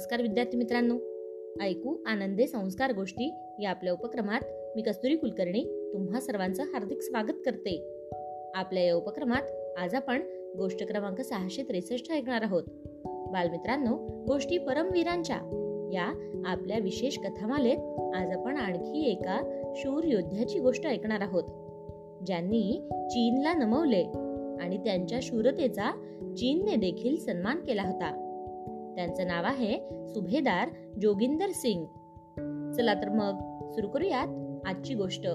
नमस्कार विद्यार्थी मित्रांनो. ऐकू आनंदे संस्कार गोष्टी या आपल्या उपक्रमात मी कस्तुरी कुलकर्णी तुम्हा सर्वांचं हार्दिक स्वागत करते. आपल्या या उपक्रमात आज आपण गोष्ट क्रमांक सहाशे त्रेसष्ट ऐकणार आहोत. बालमित्रांनो गोष्टी परमवीरांच्या या आपल्या विशेष कथामालेत आज आपण आणखी एका शूर योद्ध्याची गोष्ट ऐकणार आहोत. ज्यांनी चीनला नमवले आणि त्यांच्या शूरतेचा चीनने देखील सन्मान केला होता. त्यांचं नाव आहे सुभेदार जोगिंदर सिंग. चला तर मग सुरू करूयात आजची गोष्ट.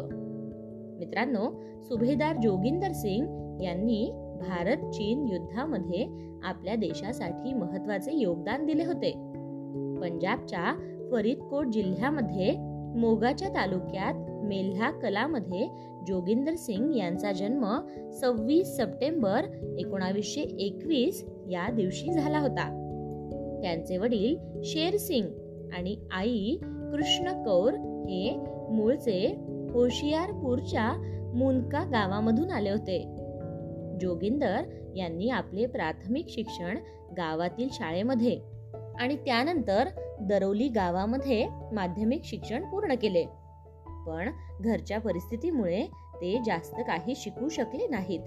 मित्रांनो सुभेदार जोगिंदर सिंग यांनी भारत चीन युद्धामध्ये आपल्या देशासाठी महत्त्वाचे योगदान दिले होते. पंजाबच्या फरीदकोट जिल्ह्यामध्ये मोगाच्या तालुक्यात मेल्हा कलामध्ये जोगिंदर सिंग यांचा जन्म सव्वीस सप्टेंबर एकोणावीसशे एकवीस या दिवशी झाला होता. त्यांचे वडील शेर सिंग आणि आई कृष्ण कौर हे मूळचे होशियारपूरच्या मुनका गावामधून आले होते. जोगिंदर यांनी आपले प्राथमिक शिक्षण गावातील शाळेमध्ये आणि त्यानंतर दरोली गावामध्ये माध्यमिक शिक्षण पूर्ण केले. पण घरच्या परिस्थितीमुळे ते जास्त काही शिकू शकले नाहीत.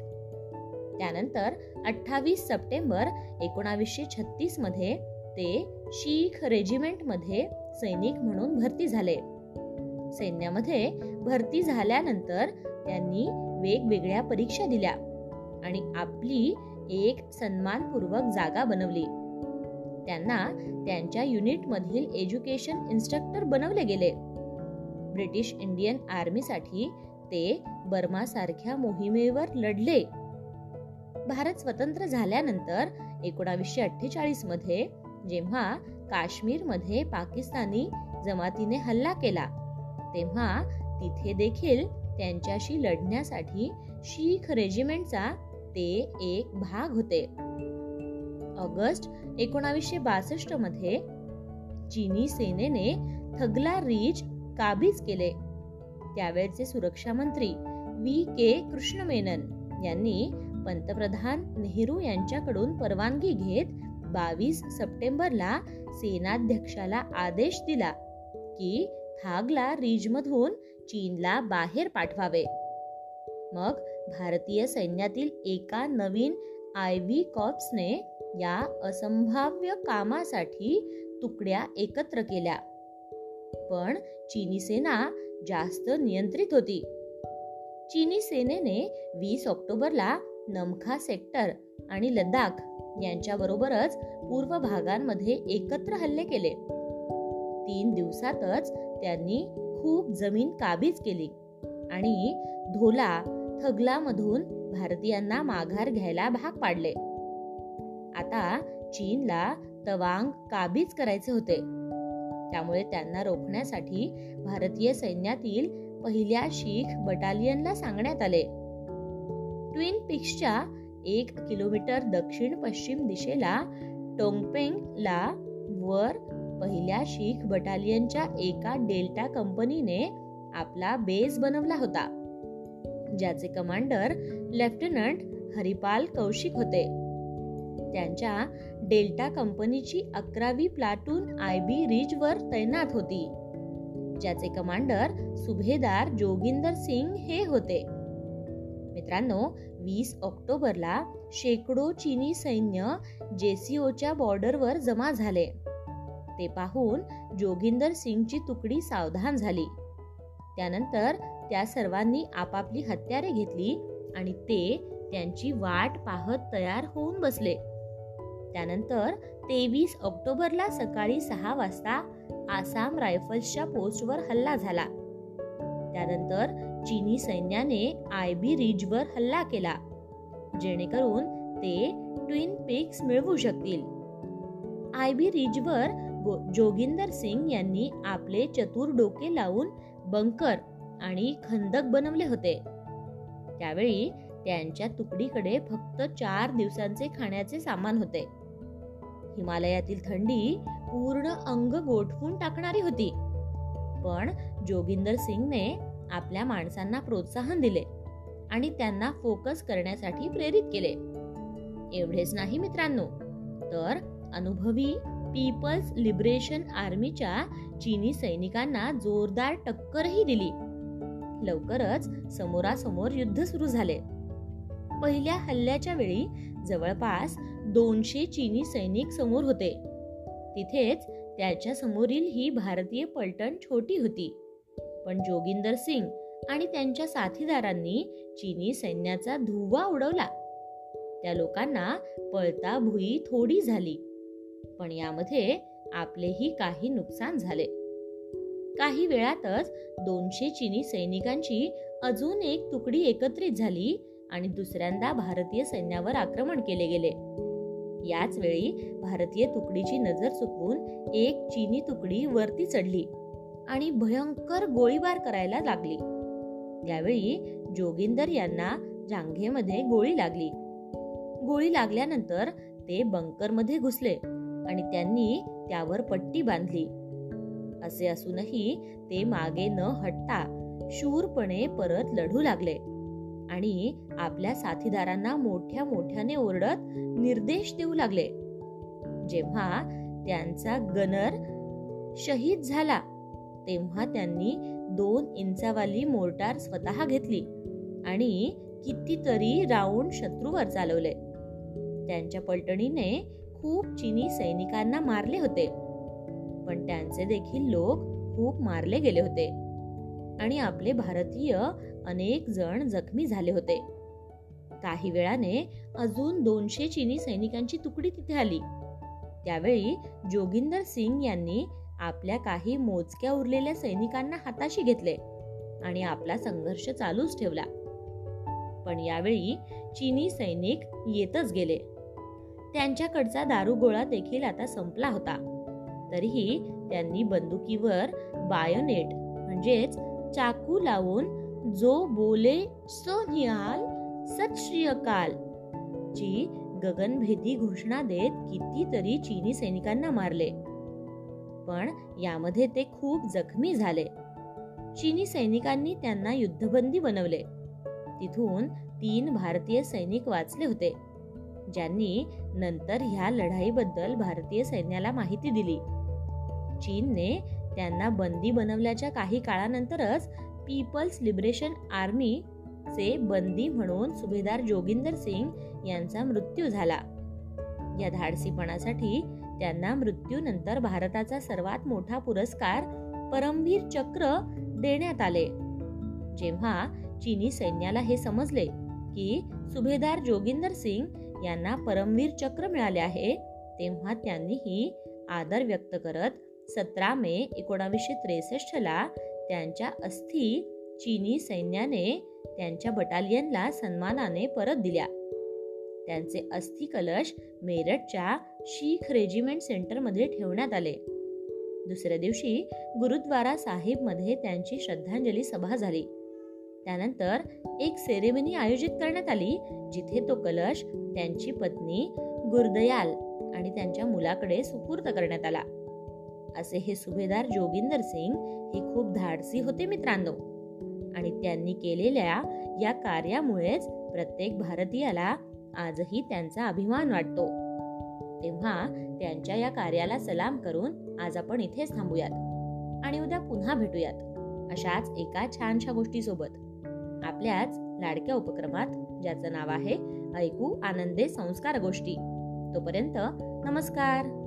त्यानंतर अठ्ठावीस सप्टेंबर एकोणावीसशे छत्तीसमध्ये ते शीख रेजिमेंटमध्ये सैनिक म्हणून भरती झाले. सैन्यामध्ये भरती झाल्यानंतर त्यांनी वेगवेगळ्या परीक्षा दिल्या आणि आपली एक सन्मानपूर्वक जागा बनवली. त्यांना त्यांच्या युनिटमधील एज्युकेशन इन्स्ट्रक्टर बनवले गेले. ब्रिटिश इंडियन आर्मीसाठी ते बर्मासारख्या मोहिमेवर लढले. भारत स्वतंत्र झाल्यानंतर एकोणावीसशे अठ्ठेचाळीसमध्ये जेव्हा काश्मीरमध्ये पाकिस्तानी जमातीने हल्ला केला तेव्हा तिथे देखील त्यांच्याशी लढण्यासाठी शीख रेजिमेंटचा ते एक भाग होते. ऑगस्ट एकोणावीसशे बासष्टमध्ये चीनी सेनेने थगला रीच काबीज केले. त्यावेळचे सुरक्षा मंत्री व्ही के कृष्ण मेनन यांनी पंतप्रधान नेहरू यांच्याकडून परवानगी घेत बावीस सप्टेंबरला सेनाध्यक्षाला आदेश दिला की थागला रिजमधून चीनला बाहेर पाठवावे. मग भारतीय सैन्यातील एका नवीन आय व्ही कॉप्सने या असंभाव्य कामासाठी तुकड्या एकत्र केल्या. पण चीनी सेना जास्त नियंत्रित होती. चीनी सेनेने वीस ऑक्टोबरला नमखा सेक्टर आणि लडाख यांच्याबरोबरच पूर्व भागांमध्ये एकत्र हल्ले केले. तीन दिवसातच त्यांनी खूप जमीन काबीज केली आणि धोला थगलामधून भारतीयांना माघार घ्यायला भाग पाडले. आता चीनला तवांग काबीज करायचे होते. त्यामुळे त्यांना रोखण्यासाठी भारतीय सैन्यातील पहिल्या शीख बटालियनला सांगण्यात आले. ट्विन पिक्सच्या एक किलोमीटर दक्षिण पश्चिम दिशेला टोंगपेंगला वर पहिल्या शीख बटालियनच्या एका डेल्टा कंपनीने आपला बेस बनवला होता ज्याचे कमांडर लेफ्टनंट हरिपाल कौशिक होते. त्यांच्या डेल्टा कंपनीची अकरावी प्लाटून आय बी रिज वर तैनात होती ज्याचे कमांडर सुभेदार जोगिंदर सिंग हे होते. मित्रांनो वीस ऑक्टोबरला शेकडो चीनी सैन्य जेसीओच्या बॉर्डरवर जमा झाले. ते पाहून जोगिंदर सिंगची तुकडी सावधान झाली. त्यानंतर त्या सर्वांनी आपापली हत्यारे घेतली आणि ते त्यांची वाट पाहत तयार होऊन बसले. त्यानंतर तेवीस ऑक्टोबरला सकाळी सहा वाजता आसाम रायफल्सच्या पोस्टवर हल्ला झाला. त्यानंतर चीनी सैन्याने आयबी रिजवर हल्ला केला जेणेकरून ते ट्विन पिक्स मिळवू शकतील. आयबी रिजवर जोगिंदर सिंग यांनी आपले चतुर डोके लावून बंकर आणि खंदक बनवले होते. त्यावेळी त्यांच्या तुकडीकडे फक्त चार दिवसांचे खाण्याचे सामान होते. हिमालयातील थंडी पूर्ण अंग गोठवून टाकणारी होती. पण जोगिंदर सिंगने आपल्या माणसांना प्रोत्साहन दिले आणि त्यांना फोकस करण्यासाठी प्रेरित केले. एवढेच नाही मित्रांनो तर अनुभवी पीपल्स लिबरेशन आर्मीच्या चीनी सैनिकांना जोरदार टक्करही दिली. लवकरच समोरासमोर युद्ध सुरू झाले. पहिल्या हल्ल्याच्या वेळी जवळपास दोनशे चीनी सैनिक समोर होते. तिथेच त्याच्या समोरील ही भारतीय पलटण छोटी होती. पण जोगिंदर सिंग आणि त्यांच्या साथीदारांनी चीनी सैन्याचा धुवा उडवला. त्या लोकांना पळता भुई थोडी झाली पण यामध्ये आपलेही काही नुकसान झाले. काही वेळातच दोनशे चीनी सैनिकांची अजून एक तुकडी एकत्रित झाली आणि दुसऱ्यांदा भारतीय सैन्यावर आक्रमण केले गेले. याच वेळी भारतीय तुकडीची नजर चुकवून एक चीनी तुकडी वरती चढली. आणि भयंकर गोळीबार करायला लागली. त्यावेळी जोगिंदर यांना जांघेमध्ये गोळी लागली. गोळी लागल्यानंतर ते बंकरमध्ये घुसले आणि त्यांनी त्यावर पट्टी बांधली. असे असूनही ते मागे न हटता शूरपणे परत लढू लागले आणि आपल्या साथीदारांना मोठ्या मोठ्याने ओरडत निर्देश देऊ लागले. जेव्हा त्यांचा गनर शहीद झाला तेव्हा त्यांनी दोन इंचावाली मोर्टार स्वतः घेतली आणि कितीतरी राऊंड शत्रूवर चालवले. त्यांच्या पलटणीने खूप चिनी सैनिकांना मारले होते. पण त्यांचे देखील लोक खूप मारले गेले होते आणि आपले भारतीय अनेक जण जखमी झाले होते. काही वेळाने अजून दोनशे चिनी सैनिकांची तुकडी तिथे आली. त्यावेळी जोगिंदर सिंग यांनी आपल्या काही मोजक्या उरलेल्या सैनिकांना हाताशी घेतले आणि आपला संघर्ष चालूच ठेवला. पण यावेळी चीनी सैनिक येतच गेले. त्यांच्याकडचा दारुगोळा देखील आता संपला होता. तरीही त्यांनी बंदुकीवर बायोनेट म्हणजेच चाकू लावून जो बोले सो निहाल सत श्री अकाल ची गगनभेदी घोषणा देत कितीतरी चीनी सैनिकांना मारले. पण यामध्ये ते खूप जखमी झाले. चीनी सैनिकांनी त्यांना युद्धबंदी बनवले. तिथून तीन भारतीय सैनिक वाचले होते. ज्यांनी नंतर ह्या लढाईबद्दल भारतीय सैन्याला माहिती दिली. चीनने त्यांना बंदी बनवल्याच्या काही काळानंतरच पीपल्स लिबरेशन आर्मी चे बंदी म्हणून सुभेदार जोगिंदर सिंग यांचा मृत्यू झाला. या धाडसीपणासाठी त्यांना मृत्यूनंतर भारताचा सर्वात मोठा पुरस्कार परमवीर चक्र देण्यात आले. जेव्हा चीनी सैन्याला हे समजले की सुभेदार जोगिंदर सिंग यांना परमवीर चक्र मिळाले आहे तेव्हा त्यांनीही आदर व्यक्त करत सतरा मे एकोणावीसशे त्रेसष्ट ला त्यांच्या अस्थी चीनी सैन्याने त्यांच्या बटालियनला सन्मानाने परत दिल्या. त्यांचे अस्थि कलश मेरठच्या शीख रेजिमेंट सेंटरमध्ये ठेवण्यात आले. दुसऱ्या दिवशी गुरुद्वारा साहेबमध्ये त्यांची श्रद्धांजली सभा झाली. त्यानंतर एक सेरेमनी आयोजित करण्यात आली जिथे तो कलश त्यांची पत्नी गुरदयाल आणि त्यांच्या मुलाकडे सुपूर्द करण्यात आला. असे हे सुभेदार जोगिंदर सिंग हे खूप धाडसी होते मित्रांनो. आणि त्यांनी केलेल्या या कार्यामुळेच प्रत्येक भारतीयाला आजही त्यांचा अभिमान वाटतो. तेव्हा त्यांच्या या कार्याला सलाम करून आज आपण इथेच थांबूयात आणि उद्या पुन्हा भेटूयात अशाच एका छानशा गोष्टीसोबत. आपल्याच लाडक्या उपक्रमात ज्याचं नाव आहे ऐकू आनंदे संस्कार गोष्टी. तोपर्यंत नमस्कार.